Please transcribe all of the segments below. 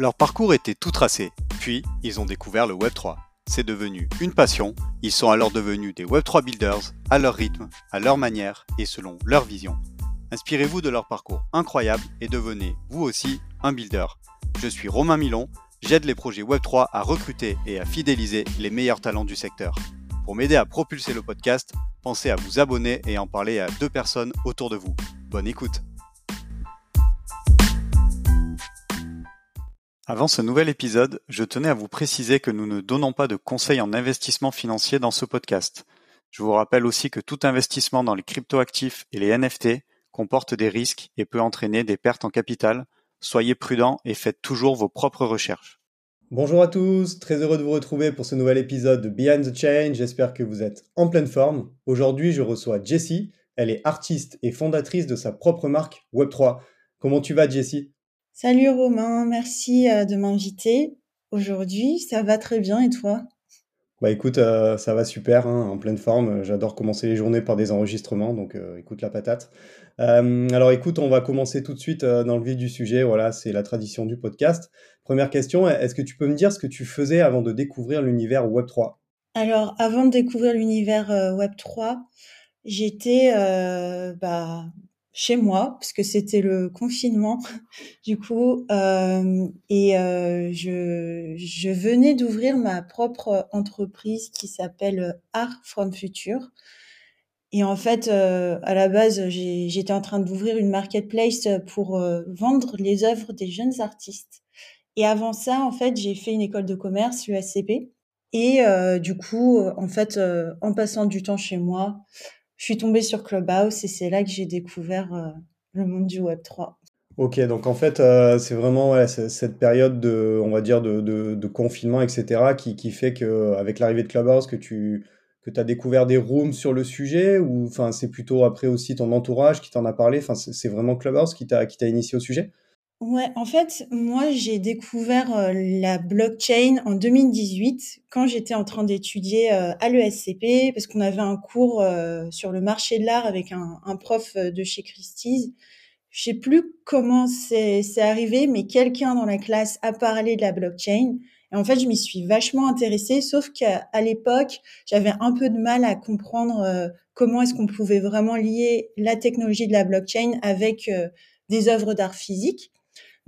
Leur parcours était tout tracé, puis ils ont découvert le Web3. C'est devenu une passion, ils sont alors devenus des Web3 builders, à leur rythme, à leur manière et selon leur vision. Inspirez-vous de leur parcours incroyable et devenez, vous aussi, un builder. Je suis Romain Milon, j'aide les projets Web3 à recruter et à fidéliser les meilleurs talents du secteur. Pour m'aider à propulser le podcast, pensez à vous abonner et en parler à deux personnes autour de vous. Bonne écoute Avant ce nouvel épisode, je tenais à vous préciser que nous ne donnons pas de conseils en investissement financier dans ce podcast. Je vous rappelle aussi que tout investissement dans les cryptoactifs et les NFT comporte des risques et peut entraîner des pertes en capital. Soyez prudents et faites toujours vos propres recherches. Bonjour à tous, très heureux de vous retrouver pour ce nouvel épisode de Behind the Chain. J'espère que vous êtes en pleine forme. Aujourd'hui, je reçois Jessie. Elle est artiste et fondatrice de sa propre marque Web3. Comment tu vas, Jessie? Salut Romain, merci euh, de m'inviter. Aujourd'hui, ça va très bien et toi? Bah écoute, euh, ça va super, hein, en pleine forme. J'adore commencer les journées par des enregistrements, donc euh, écoute la patate. Euh, alors écoute, on va commencer tout de suite dans le vif du sujet. Voilà, c'est la tradition du podcast. Première question, est-ce que tu peux me dire ce que tu faisais avant de découvrir l'univers Web3 Alors, avant de découvrir l'univers Web3, j'étais bah, chez moi parce que c'était le confinement du coup euh, et euh, je, je venais d'ouvrir ma propre entreprise qui s'appelle Art from Future. Et en fait euh, à la base j'étais en train d'ouvrir une marketplace pour vendre les œuvres des jeunes artistes. Et avant ça en fait j'ai fait une école de commerce USCP et du coup en fait en passant du temps chez moi je suis tombée sur Clubhouse et c'est là que j'ai découvert euh, le monde du Web 3. Ok, donc en fait, euh, c'est vraiment cette période de, on va dire, de, confinement, etc., qui, fait qu'avec l'arrivée de Clubhouse, que tu que as découvert des rooms sur le sujet, ou c'est plutôt après aussi ton entourage qui t'en a parlé, c'est vraiment Clubhouse qui t'a initié au sujet? Ouais, en fait, moi, j'ai découvert euh, la blockchain en 2018 quand j'étais en train d'étudier euh, à l'ESCP parce qu'on avait un cours euh, sur le marché de l'art avec un, prof de chez Christie's. Je sais plus comment c'est arrivé, mais quelqu'un dans la classe a parlé de la blockchain. Et en fait, je m'y suis vachement intéressée, sauf qu'à l'époque, j'avais un peu de mal à comprendre comment est-ce qu'on pouvait vraiment lier la technologie de la blockchain avec des œuvres d'art physique.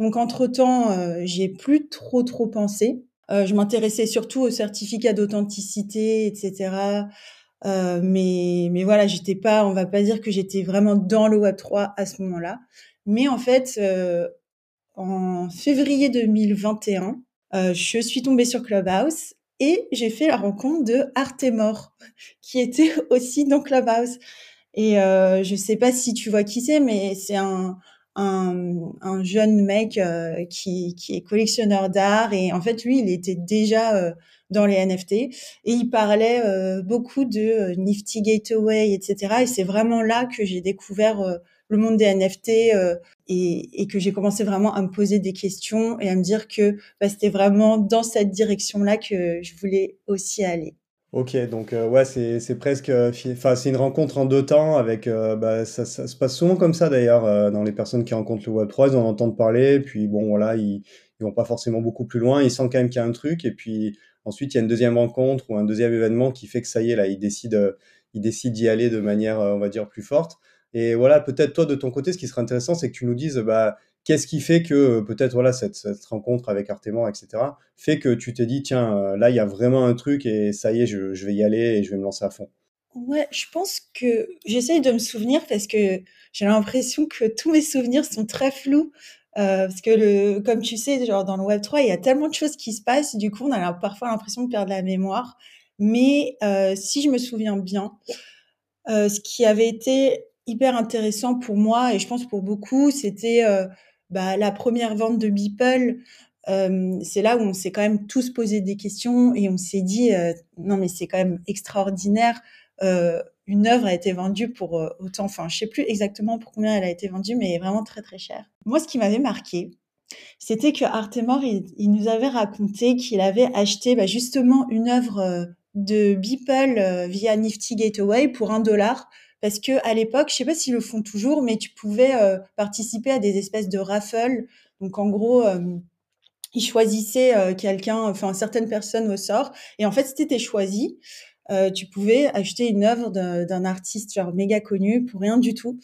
Donc entre-temps, euh, j'ai plus trop trop pensé. Euh, je m'intéressais surtout aux certificats d'authenticité, etc. Euh, mais mais voilà, j'étais pas, on va pas dire que j'étais vraiment dans le Web 3 à ce moment-là. Mais en fait, en février 2021, je suis tombée sur Clubhouse et j'ai fait la rencontre de Artemore, qui était aussi dans Clubhouse. Et euh, je sais pas si tu vois qui c'est, mais c'est un, un, un jeune mec euh, qui, qui est collectionneur d'art et en fait lui il était déjà euh, dans les NFT et il parlait euh, beaucoup de Nifty Gateway etc et c'est vraiment là que j'ai découvert le monde des NFT et, et, que j'ai commencé vraiment à me poser des questions et à me dire que bah, c'était vraiment dans cette direction là que je voulais aussi aller. Ok, donc euh, ouais, c'est presque, euh, enfin c'est une rencontre en deux temps avec, euh, bah, ça, ça, se passe souvent comme ça d'ailleurs dans les personnes qui rencontrent le Web 3, ils en entendent parler, puis bon voilà, ils, ils vont pas forcément beaucoup plus loin, ils sentent quand même qu'il y a un truc, et puis ensuite il y a une deuxième rencontre ou un deuxième événement qui fait que ça y est là, ils décident, ils décident d'y aller de manière, on va dire plus forte. Et voilà, peut-être toi de ton côté, ce qui serait intéressant, c'est que tu nous dises, bah Qu'est-ce qui fait que euh, peut-être voilà cette, rencontre avec Artemore, etc., fait que tu t'es dit tiens euh, là il y a vraiment un truc et ça y est je, vais y aller et je vais me lancer à fond. Ouais, je pense que j'essaye de me souvenir parce que j'ai l'impression que tous mes souvenirs sont très flous. Euh, parce que comme tu sais, genre dans le Web 3, il y a tellement de choses qui se passent, du coup, on a parfois l'impression de perdre la mémoire. Mais si je me souviens bien, ce qui avait été hyper intéressant pour moi et je pense pour beaucoup, c'était bah, la première vente de Beeple, euh, c'est là où on s'est quand même tous posé des questions et on s'est dit euh, non mais c'est quand même extraordinaire. Euh, une œuvre a été vendue pour autant, enfin je sais plus exactement pour combien elle a été vendue, mais vraiment très très cher. Moi, ce qui m'avait marqué, c'était que Artemore, il, il, nous avait raconté qu'il avait acheté bah, justement une œuvre de Beeple via Nifty Gateway pour un dollar parce que à l'époque, je sais pas s'ils le font toujours, mais tu pouvais euh, participer à des espèces de raffles. Donc en gros, euh, ils choisissaient quelqu'un, enfin certaines personnes au sort. Et en fait, si tu étais choisi, tu pouvais acheter une œuvre d'un artiste genre méga connu pour rien du tout.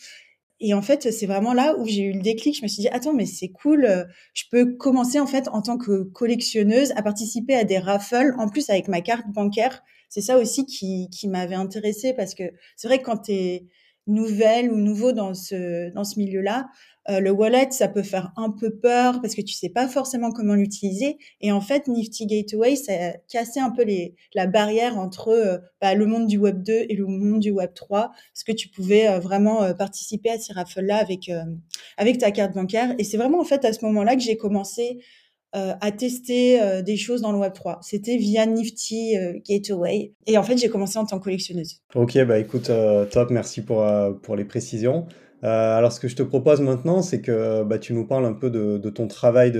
Et en fait, c'est vraiment là où j'ai eu le déclic. Je me suis dit, attends, mais c'est cool. Je peux commencer en fait en tant que collectionneuse à participer à des raffles, en plus avec ma carte bancaire. C'est ça aussi qui, m'avait intéressée parce que c'est vrai que quand tu es nouvelle ou nouveau dans ce, dans ce milieu-là, euh, le wallet, ça peut faire un peu peur parce que tu sais pas forcément comment l'utiliser. Et en fait, Nifty Gateway, ça a cassé un peu les, la barrière entre euh, bah, le monde du Web 2 et le monde du Web 3, parce que tu pouvais euh, vraiment participer à ces raffles-là avec, avec ta carte bancaire. Et c'est vraiment en fait à ce moment-là que j'ai commencé à tester des choses dans le Web 3. C'était via Nifty Gateway. Et en fait, j'ai commencé en tant que collectionneuse. Ok, bah écoute, top, merci pour, pour les précisions. Euh, alors, ce que je te propose maintenant, c'est que bah, tu nous parles un peu de, ton travail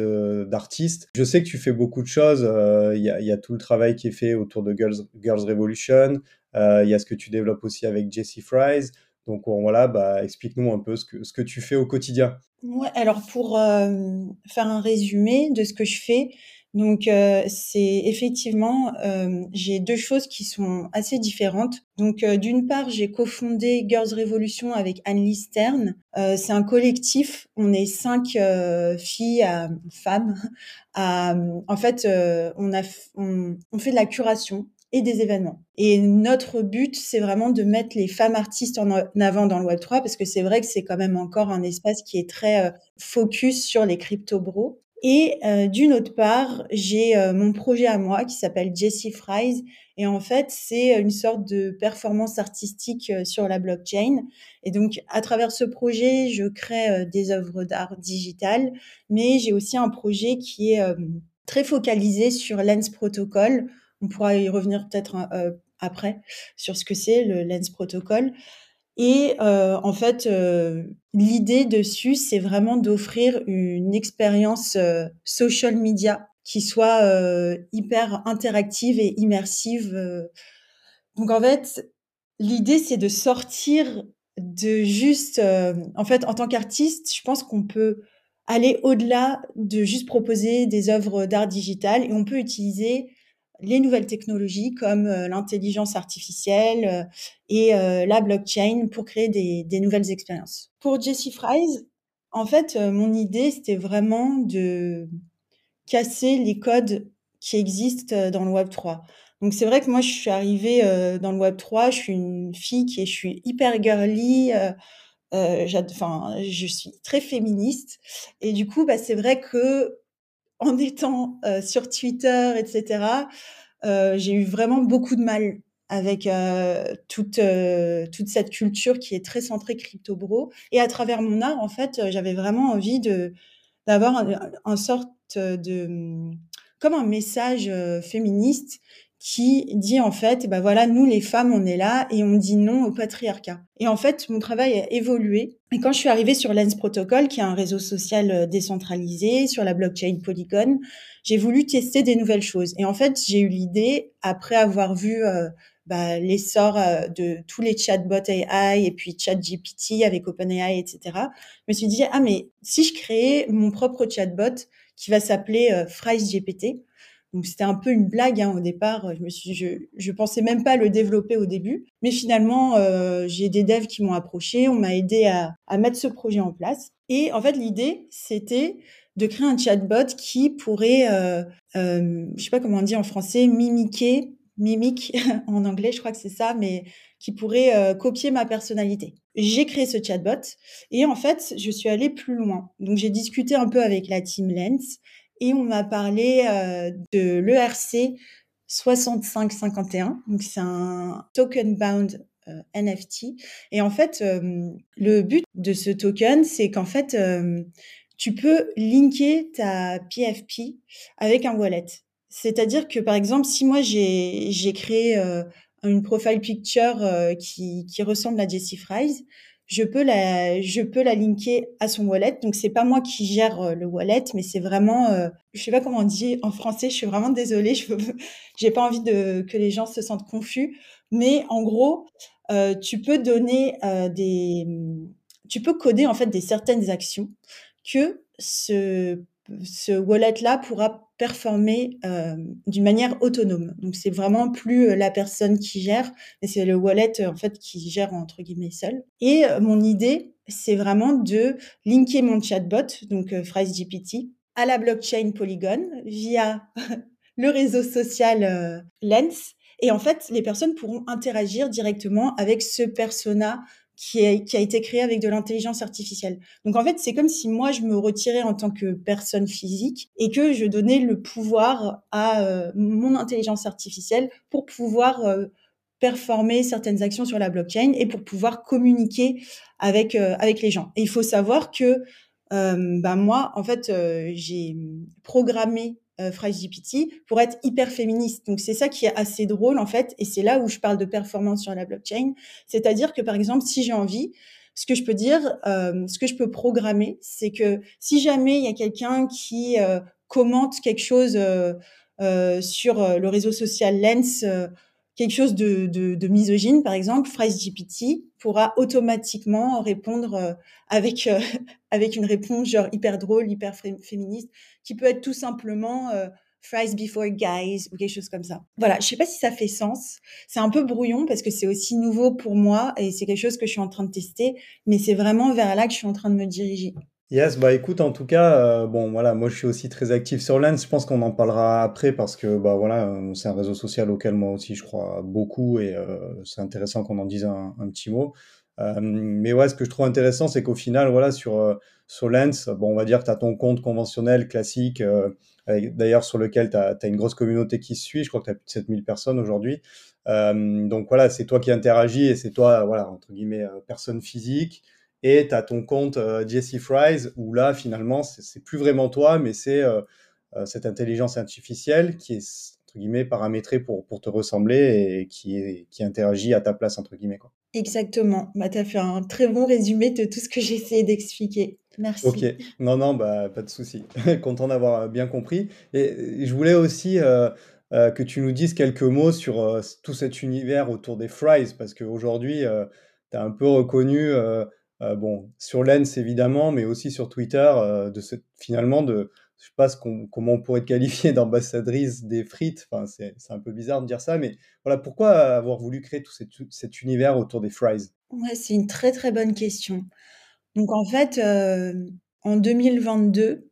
d'artiste. Je sais que tu fais beaucoup de choses. Euh, il y, a, tout le travail qui est fait autour de Girls, Girls Revolution. Euh, il y a ce que tu développes aussi avec Jessie Fries. Donc voilà, bah, explique-nous un peu ce que, ce que tu fais au quotidien. Ouais, alors pour faire un résumé de ce que je fais, donc euh, c'est effectivement, euh, j'ai deux choses qui sont assez différentes. Donc euh, d'une part, j'ai cofondé Girls Revolution avec Anne-Lise Stern. c'est un collectif, on est cinq filles, femmes. en fait, on fait de la curation et des événements. Et notre but, c'est vraiment de mettre les femmes artistes en avant dans le Web3 parce que c'est vrai que c'est quand même encore un espace qui est très focus sur les crypto-bros. Et euh, d'une autre part, j'ai euh, mon projet à moi qui s'appelle Jessie Fries. Et en fait, c'est une sorte de performance artistique euh, sur la blockchain. Et donc, à travers ce projet, je crée des œuvres d'art digitales, mais j'ai aussi un projet qui est très focalisé sur Lens Protocol. On pourra y revenir peut-être après sur ce que c'est le Lens Protocol. Et euh, en fait, euh, l'idée dessus, c'est vraiment d'offrir une expérience euh, social media qui soit hyper interactive et immersive. Donc en fait, l'idée, c'est de sortir de juste... en fait, en tant qu'artiste, je pense qu'on peut aller au-delà de juste proposer des œuvres d'art digital et on peut utiliser les nouvelles technologies comme euh, l'intelligence artificielle euh, et euh, la blockchain pour créer des, nouvelles expériences. Pour Jessie Fries, en fait, mon idée, c'était vraiment de casser les codes qui existent dans le Web 3. Donc c'est vrai que moi, je suis arrivée dans le Web 3, je suis une fille qui est, je suis hyper girly, enfin, je suis très féministe. Et du coup, bah, c'est vrai que en étant euh, sur Twitter, etc., euh, j'ai eu vraiment beaucoup de mal avec euh, toute cette culture qui est très centrée crypto bro et à travers mon art en fait j'avais vraiment envie d'avoir un, un, sorte de comme un message féministe qui dit en fait, eh ben voilà, nous les femmes, on est là et on dit non au patriarcat. Et en fait, mon travail a évolué. Et quand je suis arrivée sur Lens Protocol, qui est un réseau social euh, décentralisé sur la blockchain Polygon, j'ai voulu tester des nouvelles choses. Et en fait, j'ai eu l'idée, après avoir vu euh, bah, l'essor euh, de tous les chatbots AI et puis ChatGPT avec OpenAI, etc., je me suis dit, ah mais si je créais mon propre chatbot qui va s'appeler euh, donc c'était un peu une blague hein, au départ. Je me suis, je, je pensais même pas le développer au début, mais finalement euh, j'ai des devs qui m'ont approché, on m'a aidé à, à, mettre ce projet en place. Et en fait l'idée c'était de créer un chatbot qui pourrait, euh, euh, je sais pas comment on dit en français, mimiquer, mimique en anglais, je crois que c'est ça, mais qui pourrait euh, copier ma personnalité. J'ai créé ce chatbot et en fait je suis allée plus loin. Donc j'ai discuté un peu avec la team Lens et on m'a parlé euh, de l'ERC 6551. Donc, c'est un token bound euh, NFT. Et en fait, euh, le but de ce token, c'est qu'en fait, tu peux linker ta PFP avec un wallet. C'est-à-dire que, par exemple, si moi, j'ai créé une profile picture qui, qui ressemble à Jessie Fries, je peux la je peux la linker à son wallet. Donc c'est pas moi qui gère euh, le wallet mais c'est vraiment euh, je sais pas comment on dit en français je suis vraiment désolée je j'ai pas envie de que les gens se sentent confus. Mais en gros euh, tu peux donner euh, des tu peux coder en fait des certaines actions que ce ce wallet-là pourra performer euh, d'une manière autonome. Donc c'est vraiment plus euh, la personne qui gère, mais c'est le wallet euh, en fait qui gère entre guillemets seul. Et mon idée, c'est vraiment de linker mon chatbot, donc GPT, à la blockchain Polygon via le réseau social Lens. Et en fait, les personnes pourront interagir directement avec ce persona qui, a été créé avec de l'intelligence artificielle. Donc en fait, c'est comme si moi, je me retirais en tant que personne physique et que je donnais le pouvoir à euh, mon intelligence artificielle pour pouvoir euh, performer certaines actions sur la blockchain et pour pouvoir communiquer avec, euh, avec les gens. Et il faut savoir que bah moi, en fait, j'ai programmé euh, GPT pour être hyper féministe. Donc c'est ça qui est assez drôle en fait, et c'est là où je parle de performance sur la blockchain. C'est-à-dire que par exemple, si j'ai envie, ce que je peux dire, euh, ce que je peux programmer, c'est que si jamais il y a quelqu'un qui euh, commente quelque chose euh, euh sur euh, le réseau social Lens, quelque chose de, de, de, misogyne, par exemple, GPT pourra automatiquement répondre avec avec une réponse genre hyper drôle, hyper féministe, qui peut être tout simplement euh, before guys ou quelque chose comme ça. Voilà, je sais pas si ça fait sens. C'est un peu brouillon parce que c'est aussi nouveau pour moi et c'est quelque chose que je suis en train de tester, mais c'est vraiment vers là que je suis en train de me diriger. Yes, bah écoute, en tout cas, euh, bon voilà, moi je suis aussi très actif sur Lens. Je pense qu'on en parlera après parce que bah voilà, euh, c'est un réseau social auquel moi aussi je crois beaucoup et euh, c'est intéressant qu'on en dise un, petit mot. Mais ouais, ce que je trouve intéressant, c'est qu'au final, voilà, sur, sur Lens, bon, on va dire que as ton compte conventionnel classique, d'ailleurs sur lequel tu as, une grosse communauté qui suit, je crois que tu as plus de 7000 personnes aujourd'hui. Donc voilà, c'est toi qui interagis et c'est toi, voilà, entre guillemets, personne physique. Et tu as ton compte Jesse Fries, où là, finalement, c'est plus vraiment toi, mais c'est cette intelligence artificielle qui est, entre guillemets, paramétrée pour, pour te ressembler et qui, est, qui interagit à ta place, entre guillemets. Quoi. Exactement. Bah, tu as fait un très bon résumé de tout ce que j'ai essayé d'expliquer. Merci. Ok, non, non, bah, pas de souci. Content d'avoir bien compris. Et je voulais aussi euh, euh, que tu nous dises quelques mots sur euh, tout cet univers autour des fries, parce qu'aujourd'hui, tu as un peu reconnu, bon, sur Lens évidemment, mais aussi sur Twitter, de ce, finalement, de, je sais pas comment on pourrait te qualifier d'ambassadrice des frites. Enfin, c'est un peu bizarre de dire ça, mais voilà, pourquoi avoir voulu créer tout cet, univers autour des fries? Ouais, c'est une très très bonne question. Donc en fait, euh, en 2022,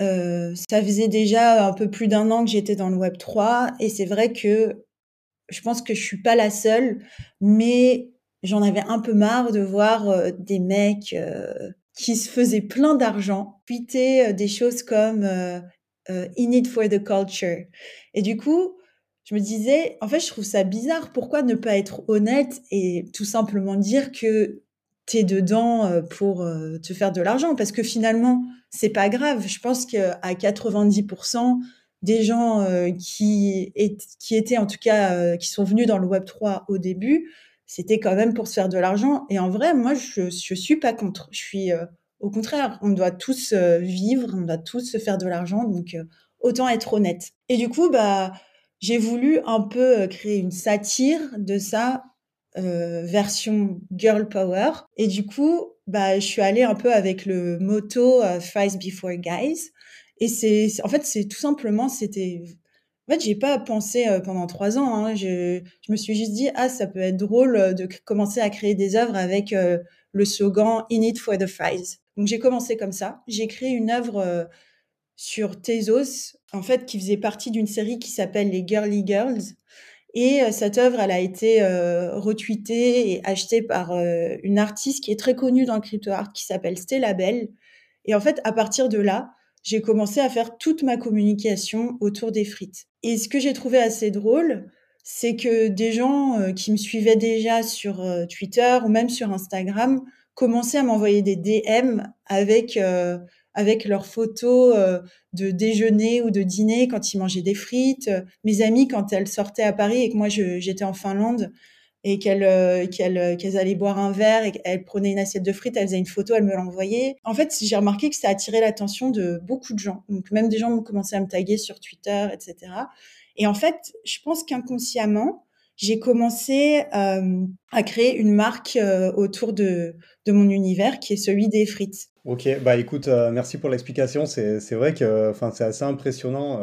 euh, ça faisait déjà un peu plus d'un an que j'étais dans le Web 3 et c'est vrai que je pense que je suis pas la seule, mais j'en avais un peu marre de voir euh, des mecs qui se faisait plein d'argent, tweeter euh, des choses comme euh, euh, In it for the culture. Et du coup, je me disais, en fait, je trouve ça bizarre. Pourquoi ne pas être honnête et tout simplement dire que tu es dedans pour te faire de l'argent? Parce que finalement, c'est pas grave. Je pense qu'à 90%, des gens qui, qui étaient en tout cas, qui sont venus dans le Web 3 au début, c'était quand même pour se faire de l'argent. Et en vrai, moi, je, je suis pas contre. Je suis euh, au contraire, on doit tous euh, vivre, on doit tous se faire de l'argent, donc euh, autant être honnête. Et du coup, bah, j'ai voulu un peu créer une satire de ça, version girl power. Et du coup, bah, je suis allée un peu avec le motto "Fight before guys". Et c'est, en fait, c'est tout simplement, c'était en fait, j'ai pas pensé euh, pendant trois ans. Hein. Je, je, me suis juste dit, ah, ça peut être drôle euh, de commencer à créer des œuvres avec euh, le slogan In it for the fries. Donc j'ai commencé comme ça. J'ai créé une œuvre sur Tezos, en fait, qui faisait partie d'une série qui s'appelle les Girly Girls. Et cette œuvre, elle a été retweetée et achetée par une artiste qui est très connue dans le crypto art, qui s'appelle Stella Bell. Et en fait, à partir de là, j'ai commencé à faire toute ma communication autour des frites. Et ce que j'ai trouvé assez drôle, c'est que des gens euh, qui me suivaient déjà sur euh, Twitter ou même sur Instagram commençaient à m'envoyer des DM avec euh, avec leurs photos de déjeuner ou de dîner quand ils mangeaient des frites. Mes amies quand elles sortaient à Paris et que moi j'étais en Finlande, et qu'elles euh, qu'elles allaient boire un verre et qu'elles prenaient une assiette de frites, elles faisaient une photo, elles me l'envoyaient. En fait, j'ai remarqué que ça attirait l'attention de beaucoup de gens. Donc même des gens ont commencé à me taguer sur Twitter, etc. Et en fait, je pense qu'inconsciemment, j'ai commencé euh, à créer une marque euh, autour de, de mon univers qui est celui des frites. Ok, bah écoute, euh, merci pour l'explication. C'est, vrai que, c'est assez impressionnant.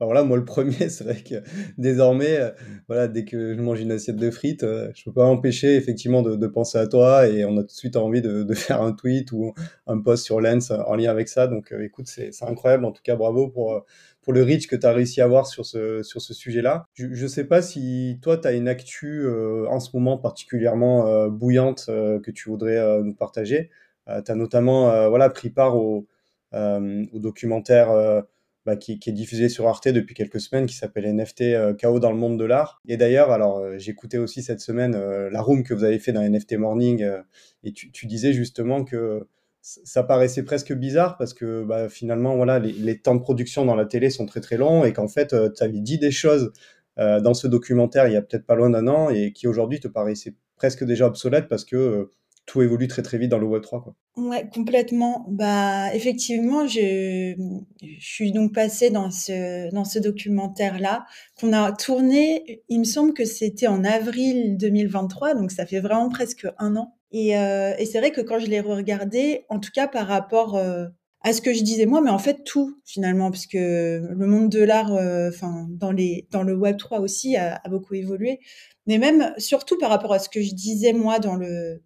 Euh, enfin, voilà, moi le premier, c'est vrai que désormais, euh, voilà, dès que je mange une assiette de frites, euh, je peux pas empêcher effectivement de, penser à toi et on a tout de suite envie de, faire un tweet ou un post sur Lens en lien avec ça. Donc, euh, écoute, c'est, incroyable. En tout cas, bravo pour, euh, pour le reach que tu as réussi à avoir sur ce, sur ce sujet-là. Je, je sais pas si toi, tu as une actu euh, en ce moment particulièrement euh, bouillante euh, que tu voudrais euh, nous partager. Euh, tu as notamment euh, voilà, pris part au, euh, au documentaire euh, bah, qui, est diffusé sur Arte depuis quelques semaines qui s'appelle NFT euh, Chaos dans le monde de l'art. Et d'ailleurs, alors euh, j'écoutais aussi cette semaine euh, la room que vous avez fait dans NFT Morning euh, et tu, disais justement que ça paraissait presque bizarre parce que bah, finalement voilà les, les, temps de production dans la télé sont très très longs et qu'en fait euh, tu avais dit des choses euh, dans ce documentaire il y a peut-être pas loin d'un an et qui aujourd'hui te paraissaient presque déjà obsolètes parce que euh, tout évolue très très vite dans le Web3 quoi. Ouais, complètement. Bah, effectivement, je, je suis donc passée dans ce, dans ce documentaire-là qu'on a tourné, il me semble que c'était en avril 2023, donc ça fait vraiment presque un an. Et, euh, et c'est vrai que quand je l'ai regardé, en tout cas par rapport euh, à ce que je disais moi, mais en fait tout finalement, parce que le monde de l'art, euh, enfin dans les dans le Web 3 aussi a beaucoup évolué, mais même surtout par rapport à ce que je disais moi dans le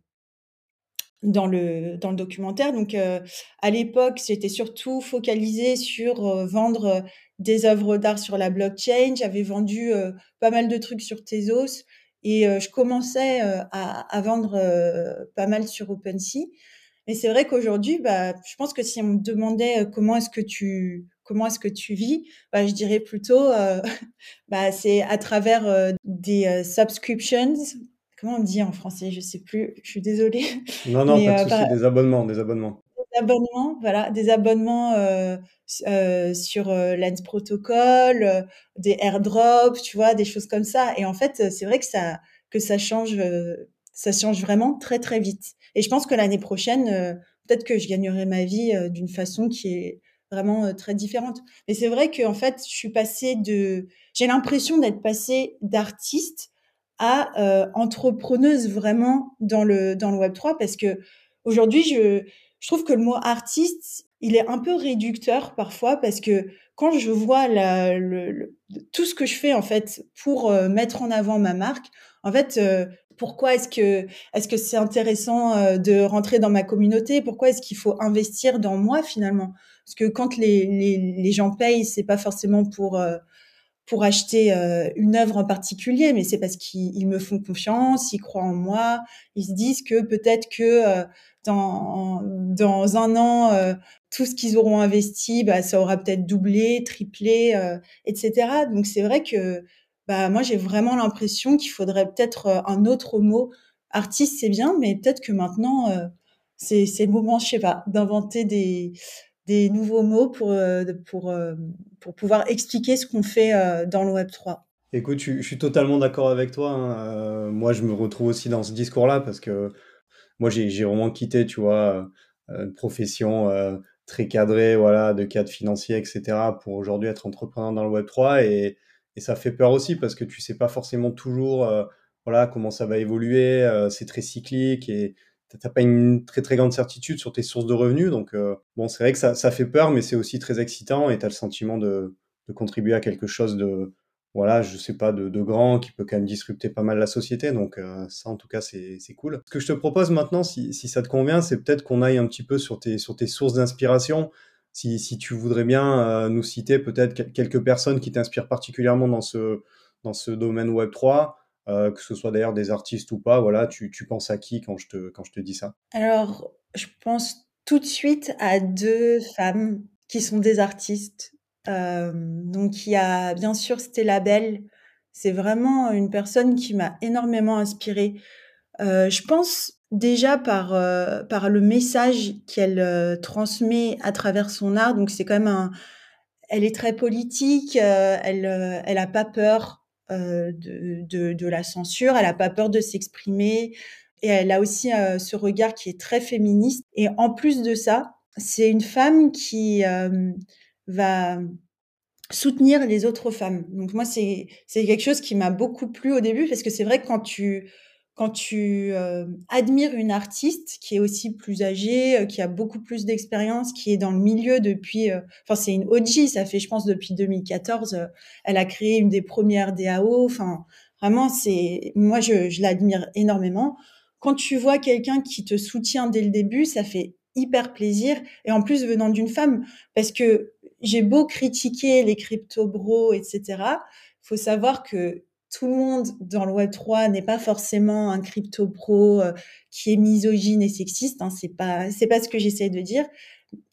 dans le dans le documentaire. Donc euh, à l'époque, c'était surtout focalisé sur euh, vendre euh, des œuvres d'art sur la blockchain. J'avais vendu euh, pas mal de trucs sur Tezos et je commençais à, à vendre pas mal sur OpenSea. Mais c'est vrai qu'aujourd'hui, bah, je pense que si on me demandait comment est-ce que tu comment est-ce que tu vis, bah, je dirais plutôt euh, bah, c'est à travers des subscriptions. Comment on dit en français? Je sais plus. Je suis désolée. Non non, Mais pas de euh, souci, par- des abonnements, des abonnements. des abonnements, voilà, des abonnements euh, euh, sur euh, Lens Protocol, des airdrops, tu vois, des choses comme ça. Et en fait, c'est vrai que ça que ça change, ça change vraiment très très vite. Et je pense que l'année prochaine, peut-être que je gagnerai ma vie d'une façon qui est vraiment très différente. Mais c'est vrai qu'en fait, je suis passée de, j'ai l'impression d'être passée d'artiste à euh, entrepreneuse vraiment dans le dans le Web 3 parce que aujourd'hui je je trouve que le mot artiste il est un peu réducteur parfois parce que quand je vois la, le, le- tout ce que je fais en fait pour euh, mettre en avant ma marque en fait euh, pourquoi est-ce que est-ce que c'est intéressant euh, de rentrer dans ma communauté? Pourquoi est-ce qu'il faut investir dans moi finalement? Parce que quand les les, les gens payent c'est pas forcément pour euh, pour acheter euh, une œuvre en particulier, mais c'est parce qu'ils ils me font confiance, ils croient en moi, ils se disent que peut-être que euh, dans, dans un an, euh, tout ce qu'ils auront investi, bah, ça aura peut-être doublé, triplé, euh, etc. Donc c'est vrai que bah, moi j'ai vraiment l'impression qu'il faudrait peut-être euh, un autre mot. Artiste c'est bien, mais peut-être que maintenant euh, c'est le moment, je sais pas, d'inventer des des nouveaux mots pour euh, euh, pour pouvoir expliquer ce qu'on fait euh, dans le Web 3. Écoute, je, suis totalement d'accord avec toi. hein. Moi, je me retrouve aussi dans ce discours-là parce que moi, j'ai vraiment quitté, tu vois, une profession très cadrée, voilà, de cadre financier, etc., pour aujourd'hui être entrepreneur dans le Web3 et, et ça fait peur aussi parce que tu sais pas forcément toujours, voilà, comment ça va évoluer. c'est très cyclique et t'as pas une très très grande certitude sur tes sources de revenus. Donc, euh, bon, c'est vrai que ça, ça fait peur, mais c'est aussi très excitant et t'as le sentiment de, de contribuer à quelque chose de voilà, je sais pas, de, de grand qui peut quand même disrupter pas mal la société. Donc euh, ça, en tout cas, c'est cool. Ce que je te propose maintenant, si, si ça te convient, c'est peut-être qu'on aille un petit peu sur tes, sur tes sources d'inspiration. Si, si tu voudrais bien euh, nous citer peut-être quel- quelques personnes qui t'inspirent particulièrement dans ce, dans ce domaine Web3, euh, que ce soit d'ailleurs des artistes ou pas, voilà, tu, tu penses à qui quand je te, quand je te dis ça? Alors, je pense tout de suite à deux femmes qui sont des artistes. Euh, donc, il y a bien sûr Stella Bell. C'est vraiment une personne qui m'a énormément inspirée. Euh, je pense déjà par, par le message qu'elle transmet à travers son art. Donc, c'est quand même un, elle est très politique, elle, euh, elle pas peur euh, de, de, la censure, elle a pas peur de s'exprimer, et elle a aussi euh, ce regard qui est très féministe. Et en plus de ça, c'est une femme qui euh, va soutenir les autres femmes. Donc moi, c'est quelque chose qui m'a beaucoup plu au début parce que c'est vrai que quand tu quand tu euh, admires une artiste qui est aussi plus âgée, euh, qui a beaucoup plus d'expérience, qui est dans le milieu depuis, euh, enfin c'est une OG, ça fait je pense depuis 2014, elle a créé une des premières DAO, enfin vraiment c'est, moi je, l'admire énormément. Quand tu vois quelqu'un qui te soutient dès le début, ça fait hyper plaisir et en plus venant d'une femme, parce que j'ai beau critiquer les crypto bros, etc. Faut savoir que tout le monde dans le Web 3 n'est pas forcément un crypto pro euh, qui est misogyne et sexiste. Hein, c'est pas c'est pas ce que j'essaie de dire.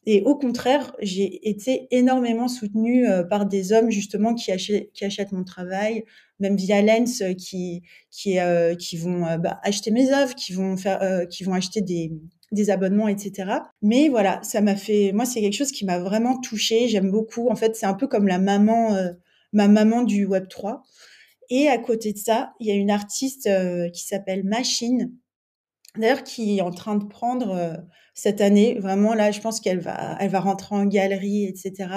Et au contraire, j'ai été énormément soutenue euh, par des hommes justement qui achètent, mon travail, même via Lens, euh, qui vont bah, acheter mes œuvres, qui vont acheter des des abonnements, etc. Mais voilà, ça m'a fait, moi, c'est quelque chose qui m'a vraiment touchée. J'aime beaucoup. En fait, c'est un peu comme la maman, ma maman du Web 3. Et à côté de ça, il y a une artiste euh, qui s'appelle Machine, d'ailleurs qui est en train de prendre euh, cette année, vraiment là, je pense qu'elle va, elle va rentrer en galerie, etc.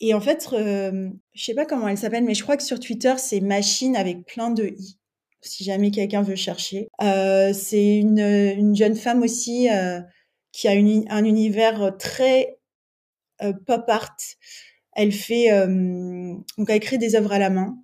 Et en fait, euh, je sais pas comment elle s'appelle, mais je crois que sur Twitter, c'est Machine avec plein de i. Si jamais quelqu'un veut chercher, euh, c'est une, une, jeune femme aussi qui a un univers très pop art. Elle fait, donc elle crée des œuvres à la main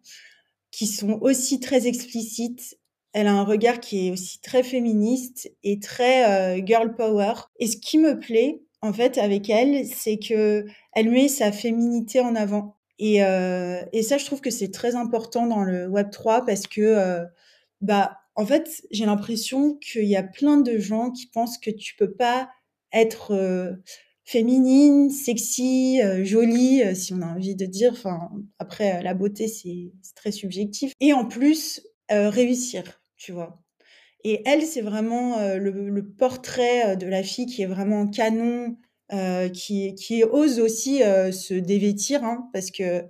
qui sont aussi très explicites. Elle a un regard qui est aussi très féministe et très euh, girl power. Et ce qui me plaît, en fait, avec elle, c'est que elle met sa féminité en avant. Et, euh, ça, je trouve que c'est très important dans le Web 3 parce que, euh, bah, en fait, j'ai l'impression qu'il y a plein de gens qui pensent que tu peux pas être féminine, sexy, euh, jolie, euh, si on a envie de dire. Enfin, après, euh, la beauté, c'est très subjectif. Et en plus, réussir, tu vois. Et elle, c'est vraiment le, portrait de la fille qui est vraiment canon, qui, qui ose aussi se dévêtir, hein, parce que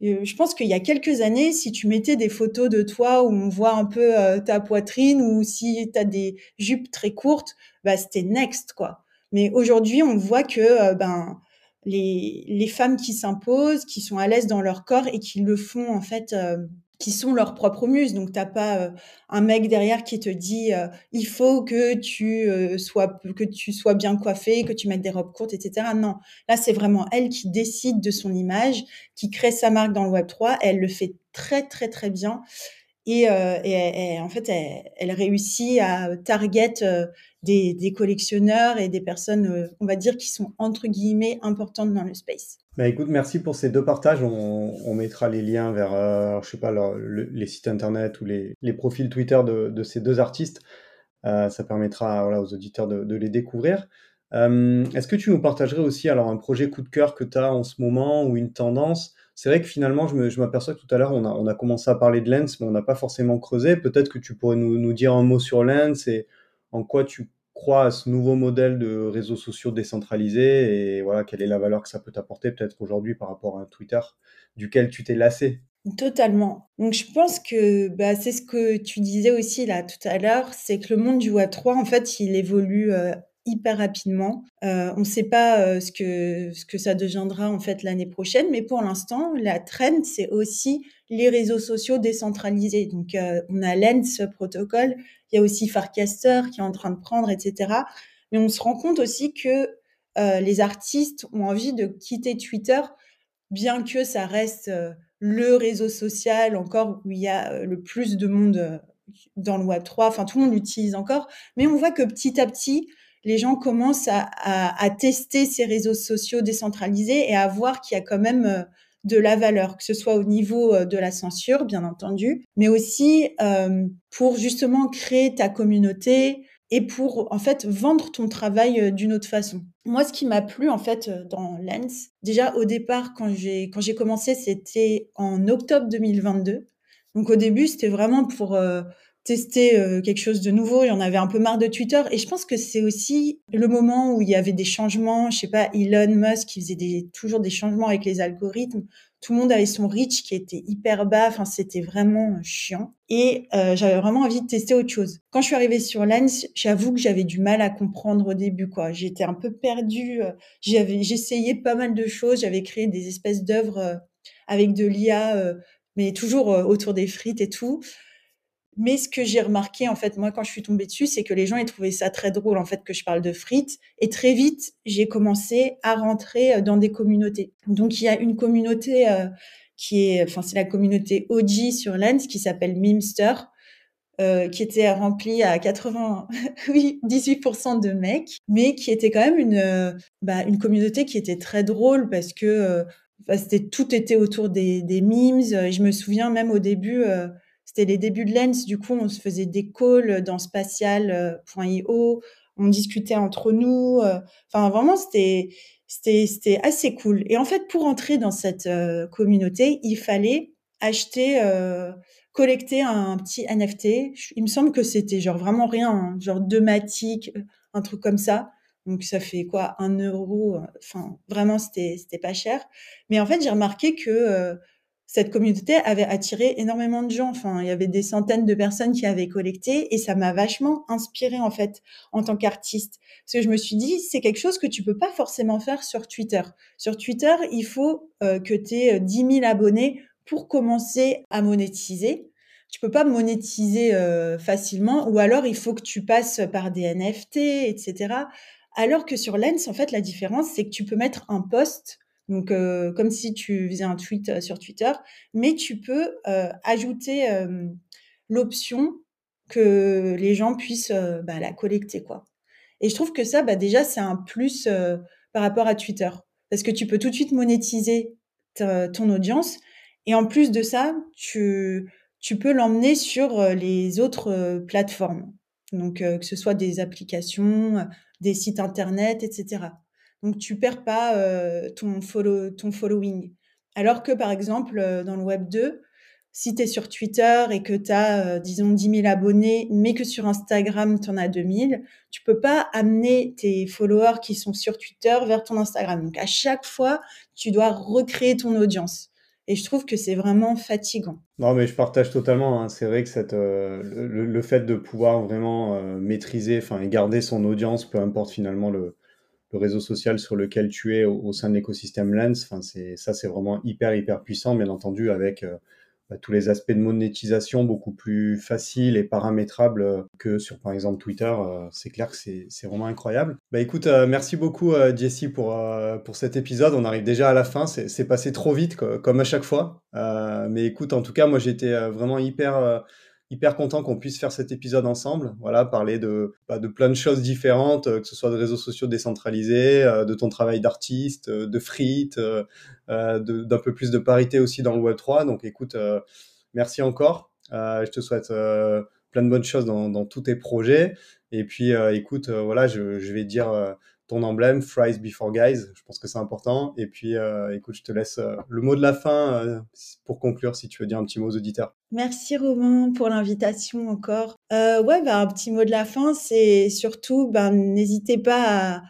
je pense qu'il y a quelques années, si tu mettais des photos de toi où on voit un peu ta poitrine ou si tu as des jupes très courtes, bah, c'était next, quoi. Mais aujourd'hui, on voit que euh, ben les, femmes qui s'imposent, qui sont à l'aise dans leur corps et qui le font en fait, euh, qui sont leurs propres muses. Donc t'as pas euh, un mec derrière qui te dit il faut que tu sois que tu sois bien coiffée, que tu mettes des robes courtes, etc. Non, là c'est vraiment elle qui décide de son image, qui crée sa marque dans le Web 3. Elle le fait très très très bien. Et, et, en fait, elle, réussit à target des, collectionneurs et des personnes, euh, on va dire, qui sont entre guillemets importantes dans le space. Bah écoute, merci pour ces deux partages. On, mettra les liens vers, euh, je sais pas, les sites internet ou les, profils Twitter de, ces deux artistes. Euh, ça permettra aux auditeurs de, les découvrir. Est-ce que tu nous partagerais aussi alors un projet coup de cœur que tu as en ce moment ou une tendance C'est vrai que finalement, je m'aperçois que tout à l'heure, on a, on a, commencé à parler de Lens, mais on n'a pas forcément creusé. Peut-être que tu pourrais nous, nous, dire un mot sur Lens et en quoi tu crois à ce nouveau modèle de réseaux sociaux décentralisés et voilà quelle est la valeur que ça peut t'apporter peut-être aujourd'hui par rapport à un Twitter duquel tu t'es lassé Totalement. Donc je pense que bah, c'est ce que tu disais aussi là tout à l'heure, c'est que le monde du Web 3 en fait il évolue euh, hyper rapidement. Euh, on ne sait pas euh, ce que ce que ça deviendra en fait l'année prochaine, mais pour l'instant la trend c'est aussi les réseaux sociaux décentralisés. Donc on a Lens protocole il y a aussi Farcaster qui est en train de prendre, etc. Mais on se rend compte aussi que euh, les artistes ont envie de quitter Twitter, bien que ça reste euh, le réseau social encore où il y a euh, le plus de monde dans le Web 3. Enfin, tout le monde l'utilise encore. Mais on voit que petit à petit, les gens commencent à, tester ces réseaux sociaux décentralisés et à voir qu'il y a quand même de la valeur, que ce soit au niveau euh, de la censure, bien entendu, mais aussi euh, pour justement créer ta communauté et pour en fait vendre ton travail euh, d'une autre façon. Moi, ce qui m'a plu en fait dans Lens, déjà au départ quand j'ai quand j'ai commencé, c'était en octobre 2022. Donc au début, c'était vraiment pour tester euh, quelque chose de nouveau. Il y en avait un peu marre de Twitter. Et je pense que c'est aussi le moment où il y avait des changements. Je sais pas, Elon Musk qui faisait des, toujours des changements avec les algorithmes. Tout le monde avait son reach qui était hyper bas. Enfin, c'était vraiment chiant. Et euh, j'avais vraiment envie de tester autre chose. Quand je suis arrivée sur Lens, j'avoue que j'avais du mal à comprendre au début. quoi. J'étais un peu perdue. J'avais, j'essayais pas mal de choses. J'avais créé des espèces d'œuvres euh, avec de l'IA, mais toujours autour des frites et tout Mais ce que j'ai remarqué, en fait, moi, quand je suis tombée dessus, c'est que les gens, ils trouvaient ça très drôle, en fait, que je parle de frites. Et très vite, j'ai commencé à rentrer euh, dans des communautés. Donc, il y a une communauté euh, qui est, enfin, c'est la communauté OG sur Lens qui s'appelle Mimster. Euh, qui était remplie à 80, oui, 18% de mecs, mais qui était quand même une, euh, bah, une communauté qui était très drôle parce que euh, c'était tout était autour des, des memes. Je me souviens même au début, c'était les débuts de Lens, du coup, on se faisait des calls dans spatial.io, on discutait entre nous. Enfin, vraiment, c'était c'était assez cool. Et en fait, pour entrer dans cette communauté, il fallait acheter collecter un petit NFT. Il me semble que c'était genre vraiment rien, hein, genre deux matiques, un truc comme ça. Donc ça fait quoi, un euro. Enfin, vraiment, c'était pas cher. Mais en fait, j'ai remarqué que euh, cette communauté avait attiré énormément de gens. Enfin, il y avait des centaines de personnes qui avaient collecté et ça m'a vachement inspiré en fait en tant qu'artiste. Parce que je me suis dit, c'est quelque chose que tu peux pas forcément faire sur Twitter. Sur Twitter, il faut euh, que tu aies 10 000 abonnés pour commencer à monétiser. Tu peux pas monétiser euh, facilement, ou alors il faut que tu passes par des NFT, etc. Alors que sur Lens, en fait, la différence, c'est que tu peux mettre un post, donc euh, comme si tu faisais un tweet euh, sur Twitter, mais tu peux ajouter l'option que les gens puissent bah, la collecter, quoi. Et je trouve que ça, bah, déjà, c'est un plus par rapport à Twitter, parce que tu peux tout de suite monétiser ton audience, et en plus de ça, tu, tu peux l'emmener sur euh, les autres euh, plateformes. Donc, euh, que ce soit des applications, des sites internet, etc. Donc, tu perds pas ton, follow, ton following. Alors que, par exemple, dans le Web 2, si tu es sur Twitter et que tu as, disons, 10 000 abonnés, mais que sur Instagram, tu en as 2000, tu peux pas amener tes followers qui sont sur Twitter vers ton Instagram. Donc, à chaque fois, tu dois recréer ton audience. Et je trouve que c'est vraiment fatigant. Non, mais je partage totalement. Hein. C'est vrai que cette, euh, le, fait de pouvoir vraiment euh, maîtriser enfin, et garder son audience, peu importe finalement le, le réseau social sur lequel tu es au, sein de l'écosystème Lens, enfin, ça, c'est vraiment hyper, hyper puissant, bien entendu, avec euh, bah, tous les aspects de monétisation beaucoup plus faciles et paramétrables que sur par exemple Twitter. Euh, c'est clair que c'est vraiment incroyable. Bah écoute, euh, merci beaucoup Jessie pour, pour cet épisode. On arrive déjà à la fin. C'est passé trop vite comme à chaque fois. mais écoute, en tout cas, moi j'étais vraiment hyper hyper content qu'on puisse faire cet épisode ensemble. Voilà, parler de, bah, de plein de choses différentes, euh, que ce soit de réseaux sociaux décentralisés, euh, de ton travail d'artiste, euh, de frites, d'un peu plus de parité aussi dans le Web 3. Donc écoute, merci encore. je te souhaite plein de bonnes choses dans, dans, tous tes projets. Et puis écoute, voilà, je vais dire ton emblème, Fries Before Guys. Je pense que c'est important. Et puis, euh, écoute, je te laisse euh, le mot de la fin euh, pour conclure, si tu veux dire un petit mot aux auditeurs. Merci Romain pour l'invitation encore. ouais, bah, un petit mot de la fin, c'est surtout, ben, n'hésitez pas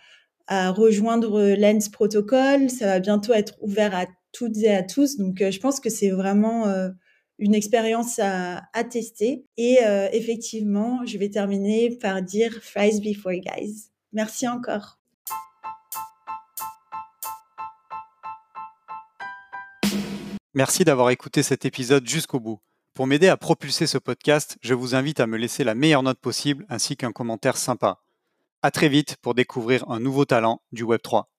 à, rejoindre Lens Protocol. Ça va bientôt être ouvert à toutes et à tous. Donc, je pense que c'est vraiment une expérience à, tester. Et effectivement, je vais terminer par dire Fries Before Guys. Merci encore. Merci d'avoir écouté cet épisode jusqu'au bout. Pour m'aider à propulser ce podcast, je vous invite à me laisser la meilleure note possible ainsi qu'un commentaire sympa. À très vite pour découvrir un nouveau talent du Web3.